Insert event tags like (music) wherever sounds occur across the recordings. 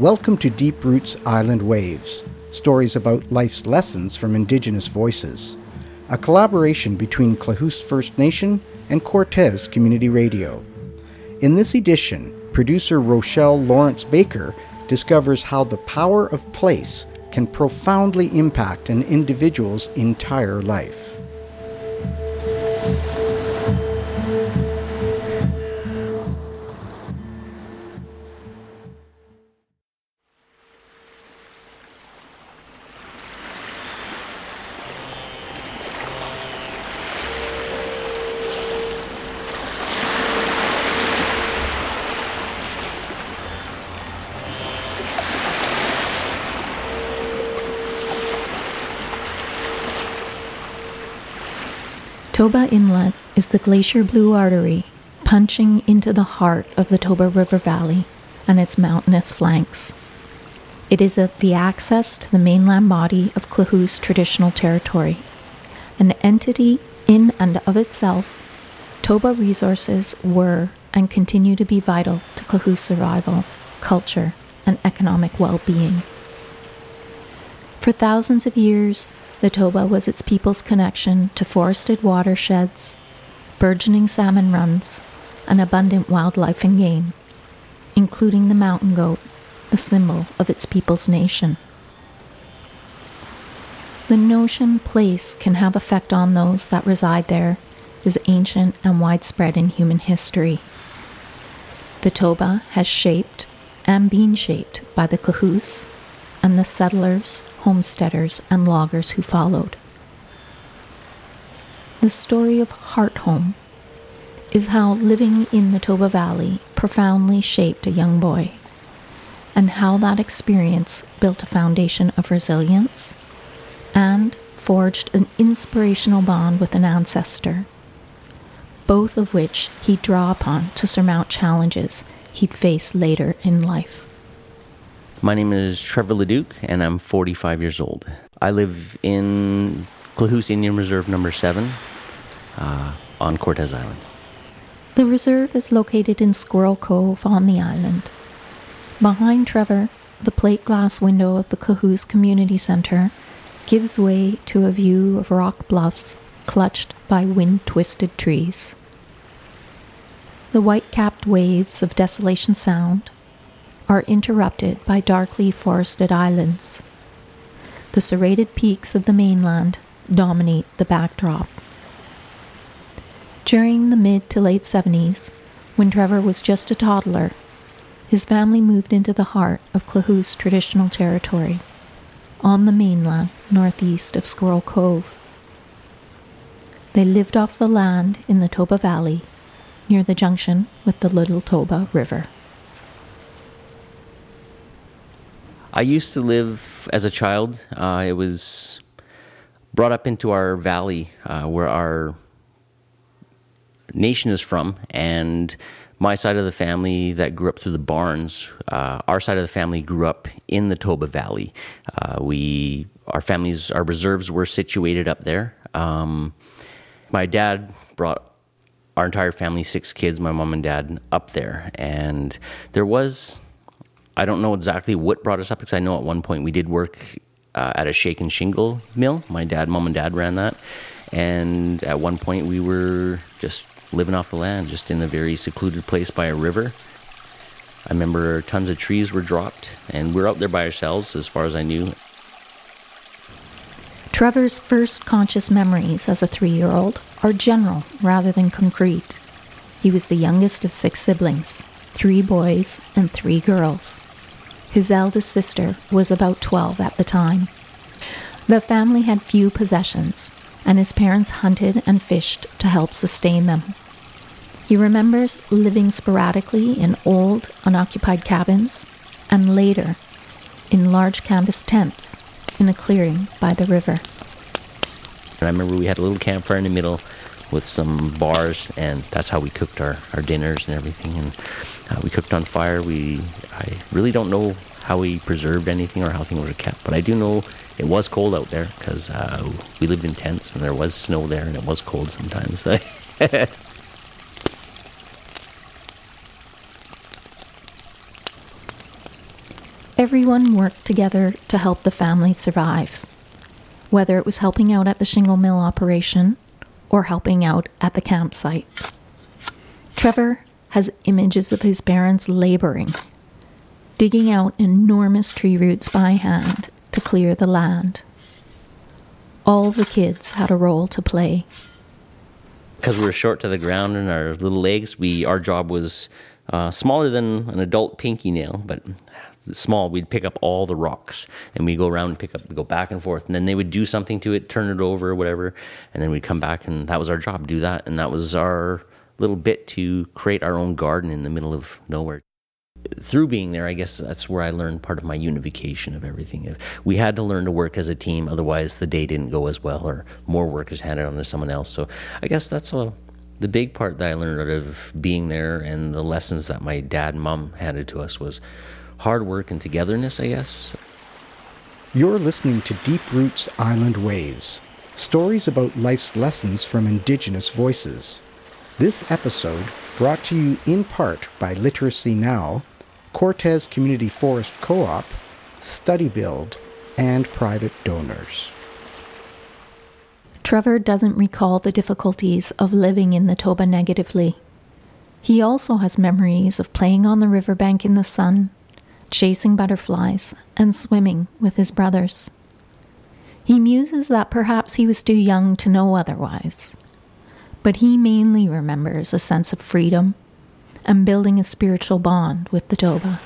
Welcome to Deep Roots Island Waves, stories about life's lessons from Indigenous voices, a collaboration between Klahoose First Nation and Cortes Community Radio. In this edition, producer Rochelle Lawrence Baker discovers how the power of place can profoundly impact an individual's entire life. Toba Inlet is the glacier blue artery punching into the heart of the Toba River Valley and its mountainous flanks. It is at the access to the mainland body of Klahoose traditional territory. An entity in and of itself, Toba resources were and continue to be vital to Klahoose survival, culture, and economic well being. For thousands of years, the Toba was its people's connection to forested watersheds, burgeoning salmon runs, and abundant wildlife and game, including the mountain goat, the symbol of its people's nation. The notion place can have effect on those that reside there is ancient and widespread in human history. The Toba has shaped and been shaped by the Klahoose and the settlers, homesteaders, and loggers who followed. The story of Heart Home is how living in the Toba Valley profoundly shaped a young boy, and how that experience built a foundation of resilience and forged an inspirational bond with an ancestor, both of which he'd draw upon to surmount challenges he'd face later in life. My name is Trevor Leduc, and I'm 45 years old. I live in Klahoose Indian Reserve number 7 uh, on Cortes Island. The reserve is located in Squirrel Cove on the island. Behind Trevor, the plate glass window of the Klahoose Community Center gives way to a view of rock bluffs clutched by wind twisted trees. The white capped waves of Desolation Sound are interrupted by darkly forested islands. The serrated peaks of the mainland dominate the backdrop. During the mid to late 70s, when Trevor was just a toddler, his family moved into the heart of Klahoose traditional territory, on the mainland northeast of Squirrel Cove. They lived off the land in the Toba Valley, near the junction with the Little Toba River. I used to live as a child. Uh, I was brought up into our valley uh, where our nation is from, and my side of the family that grew up through the barns, uh, our side of the family grew up in the Toba Valley. Uh, we, our families, our reserves were situated up there. Um, my dad brought our entire family, six kids, my mom and dad, up there, and there was I don't know exactly what brought us up because I know at one point we did work uh, at a shake and shingle mill. My dad, mom, and dad ran that. And at one point we were just living off the land, just in a very secluded place by a river. I remember tons of trees were dropped, and we are out there by ourselves as far as I knew. Trevor's first conscious memories as a three year old are general rather than concrete. He was the youngest of six siblings three boys and three girls. His eldest sister was about 12 at the time. The family had few possessions, and his parents hunted and fished to help sustain them. He remembers living sporadically in old, unoccupied cabins, and later in large canvas tents in a clearing by the river. I remember we had a little campfire in the middle with some bars, and that's how we cooked our, our dinners and everything. And uh, we cooked on fire. We I really don't know how we preserved anything or how things were kept, but I do know it was cold out there because uh, we lived in tents and there was snow there and it was cold sometimes. (laughs) Everyone worked together to help the family survive, whether it was helping out at the shingle mill operation or helping out at the campsite. Trevor has images of his parents laboring, digging out enormous tree roots by hand to clear the land. All the kids had a role to play. Because we were short to the ground and our little legs, we our job was uh, smaller than an adult pinky nail, but small. We'd pick up all the rocks and we'd go around and pick up, go back and forth, and then they would do something to it, turn it over, or whatever, and then we'd come back and that was our job, do that, and that was our little bit to create our own garden in the middle of nowhere through being there, I guess that's where I learned part of my unification of everything. We had to learn to work as a team, otherwise the day didn't go as well, or more work is handed on to someone else. So I guess that's a, the big part that I learned out of being there, and the lessons that my dad and mom handed to us was hard work and togetherness. I guess. You're listening to Deep Roots Island Waves, stories about life's lessons from Indigenous voices. This episode brought to you in part by Literacy Now Cortes Community Forest Co-op, Study Build, and private donors. Trevor doesn't recall the difficulties of living in the Toba negatively. He also has memories of playing on the riverbank in the sun, chasing butterflies, and swimming with his brothers. He muses that perhaps he was too young to know otherwise, but he mainly remembers a sense of freedom and building a spiritual bond with the Toba.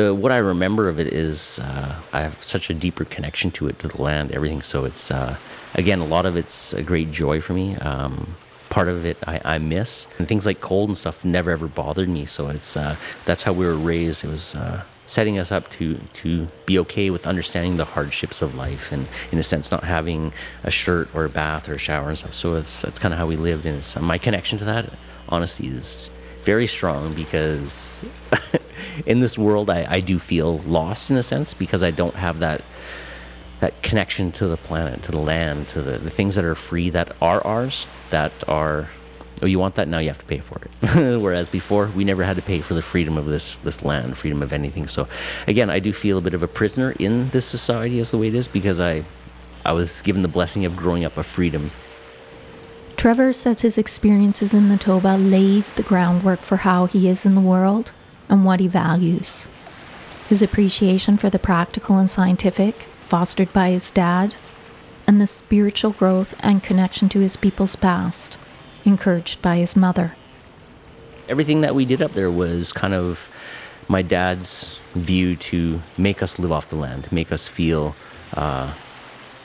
The what I remember of it is uh, I have such a deeper connection to it, to the land, everything. So it's uh, again a lot of it's a great joy for me. Um, part of it I, I, miss, and things like cold and stuff never ever bothered me. So it's uh, that's how we were raised. It was uh, setting us up to to be okay with understanding the hardships of life and in a sense not having a shirt or a bath or a shower and stuff so it's that's kind of how we lived and my connection to that honestly is very strong because (laughs) in this world I, I do feel lost in a sense because I don't have that that connection to the planet to the land to the, the things that are free that are ours that are oh, you want that now? You have to pay for it. (laughs) Whereas before, we never had to pay for the freedom of this this land, freedom of anything. So, again, I do feel a bit of a prisoner in this society as the way it is because I I was given the blessing of growing up a freedom. Trevor says his experiences in the Toba laid the groundwork for how he is in the world and what he values. His appreciation for the practical and scientific, fostered by his dad, and the spiritual growth and connection to his people's past encouraged by his mother. Everything that we did up there was kind of my dad's view to make us live off the land, make us feel uh,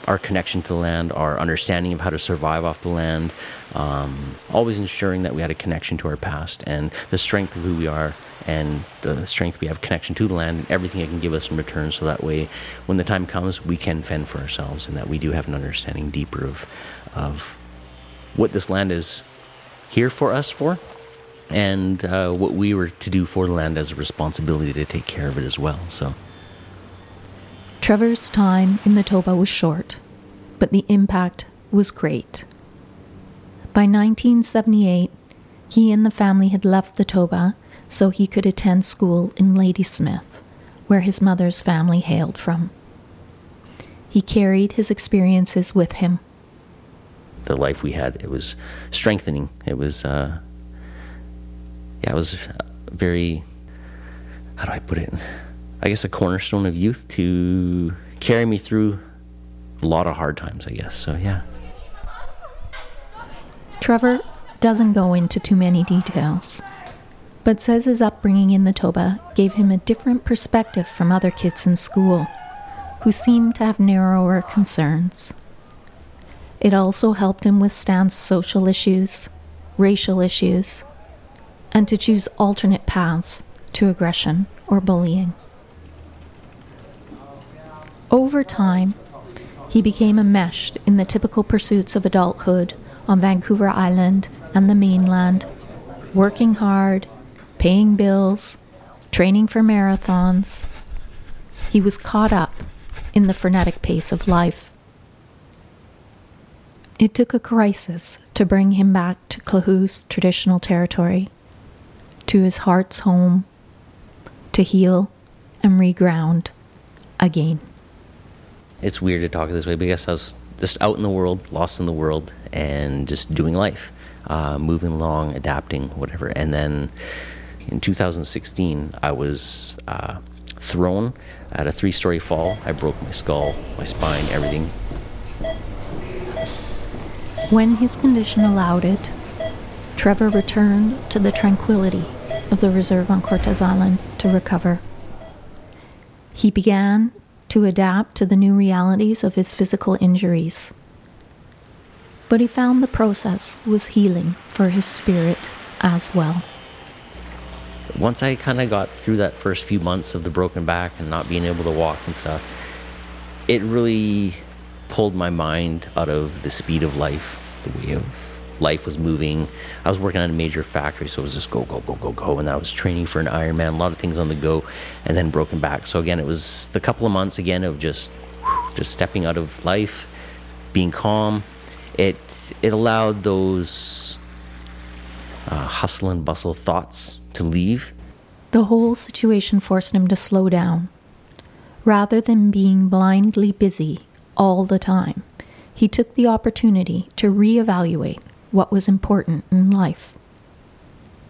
our connection to the land, our understanding of how to survive off the land, um, always ensuring that we had a connection to our past and the strength of who we are and the strength we have connection to the land and everything it can give us in return so that way when the time comes we can fend for ourselves and that we do have an understanding deeper of, of what this land is here for us for, and uh, what we were to do for the land as a responsibility to take care of it as well. So, Trevor's time in the Toba was short, but the impact was great. By 1978, he and the family had left the Toba so he could attend school in Ladysmith, where his mother's family hailed from. He carried his experiences with him the life we had. It was strengthening. It was, uh, yeah, it was very, how do I put it? I guess a cornerstone of youth to carry me through a lot of hard times, I guess. So, yeah. Trevor doesn't go into too many details, but says his upbringing in the Toba gave him a different perspective from other kids in school who seemed to have narrower concerns. It also helped him withstand social issues, racial issues, and to choose alternate paths to aggression or bullying. Over time, he became enmeshed in the typical pursuits of adulthood on Vancouver Island and the mainland, working hard, paying bills, training for marathons. He was caught up in the frenetic pace of life. It took a crisis to bring him back to Klahoose traditional territory, to his heart's home, to heal and reground again. It's weird to talk this way, but I I was just out in the world, lost in the world, and just doing life, uh, moving along, adapting, whatever. And then in 2016, I was uh, thrown at a three story fall. I broke my skull, my spine, everything. When his condition allowed it, Trevor returned to the tranquility of the reserve on Cortes Island to recover. He began to adapt to the new realities of his physical injuries. But he found the process was healing for his spirit as well. Once I kind of got through that first few months of the broken back and not being able to walk and stuff, it really pulled my mind out of the speed of life, the way of life was moving. I was working at a major factory, so it was just go, go, go, go, go. And I was training for an Ironman, a lot of things on the go, and then broken back. So again, it was the couple of months again of just, just stepping out of life, being calm. It it allowed those uh, hustle and bustle thoughts to leave. The whole situation forced him to slow down. Rather than being blindly busy all the time, he took the opportunity to reevaluate what was important in life.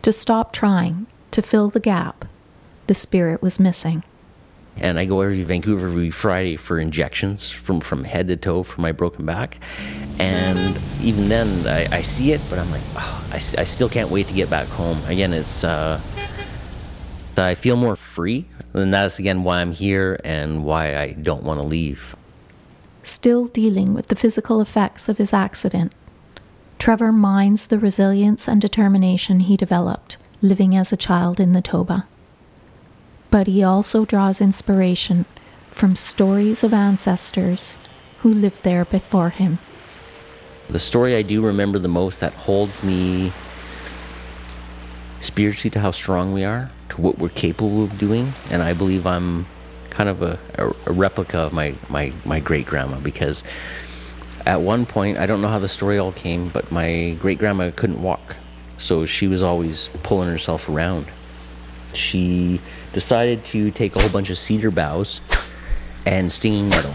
To stop trying to fill the gap the spirit was missing. And I go every Vancouver every Friday for injections from, from head to toe for my broken back. And even then, I, I see it, but I'm like, oh, I, I still can't wait to get back home. Again, it's, uh, I feel more free. And that's again why I'm here and why I don't want to leave. Still dealing with the physical effects of his accident, Trevor mines the resilience and determination he developed living as a child in the Toba. But he also draws inspiration from stories of ancestors who lived there before him. The story I do remember the most that holds me spiritually to how strong we are, to what we're capable of doing, and I believe I'm kind of a, a, a replica of my, my, my great grandma because at one point, I don't know how the story all came, but my great grandma couldn't walk. So she was always pulling herself around. She decided to take a whole bunch of cedar boughs and stinging nettle,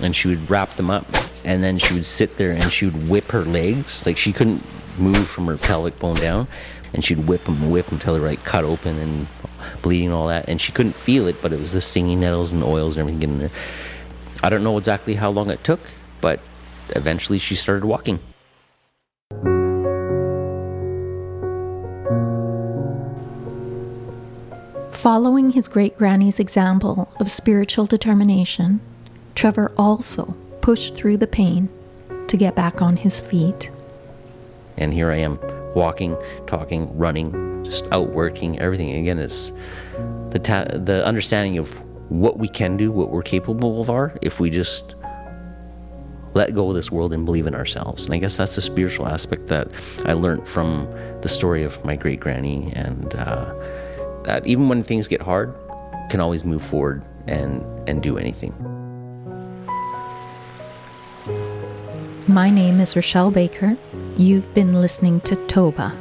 and she would wrap them up, and then she would sit there and she would whip her legs. Like she couldn't move from her pelvic bone down, and she'd whip them, whip them until they're like cut open and bleeding and all that. And she couldn't feel it, but it was the stinging nettles and oils and everything getting there. I don't know exactly how long it took, but eventually she started walking. Following his great granny's example of spiritual determination, Trevor also pushed through the pain to get back on his feet. And here I am, walking, talking, running, just out working, everything. Again, it's the, ta- the understanding of what we can do, what we're capable of are, if we just let go of this world and believe in ourselves. And I guess that's the spiritual aspect that I learned from the story of my great granny, and uh, that even when things get hard, can always move forward and and do anything. My name is Rochelle Baker. You've been listening to Toba,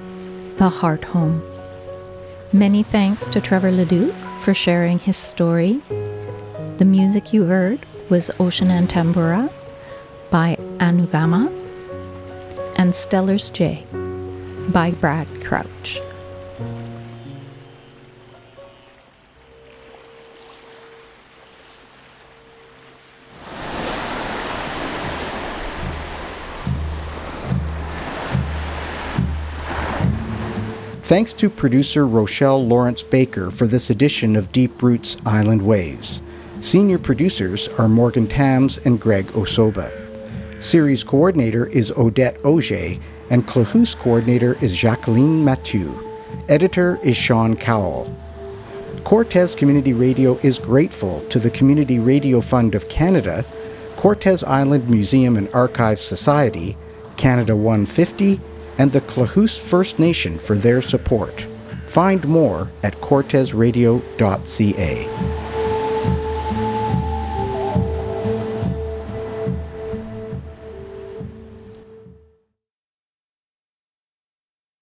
the Heart Home. Many thanks to Trevor Leduc for sharing his story. The music you heard was Ocean and Tambura by Anugama, and Steller's Jay by Brad Crouch. Thanks to producer Rochelle Lawrence Baker for this edition of Deep Roots Island Waves. Senior producers are Morgan Tams and Greg Osoba. Series coordinator is Odette Auger, and Klahoose coordinator is Jacqueline Mathieu. Editor is Sean Cowell. Cortes Community Radio is grateful to the Community Radio Fund of Canada, Cortes Island Museum and Archives Society, Canada 150, and the Klahoose First Nation for their support. Find more at cortesradio.ca.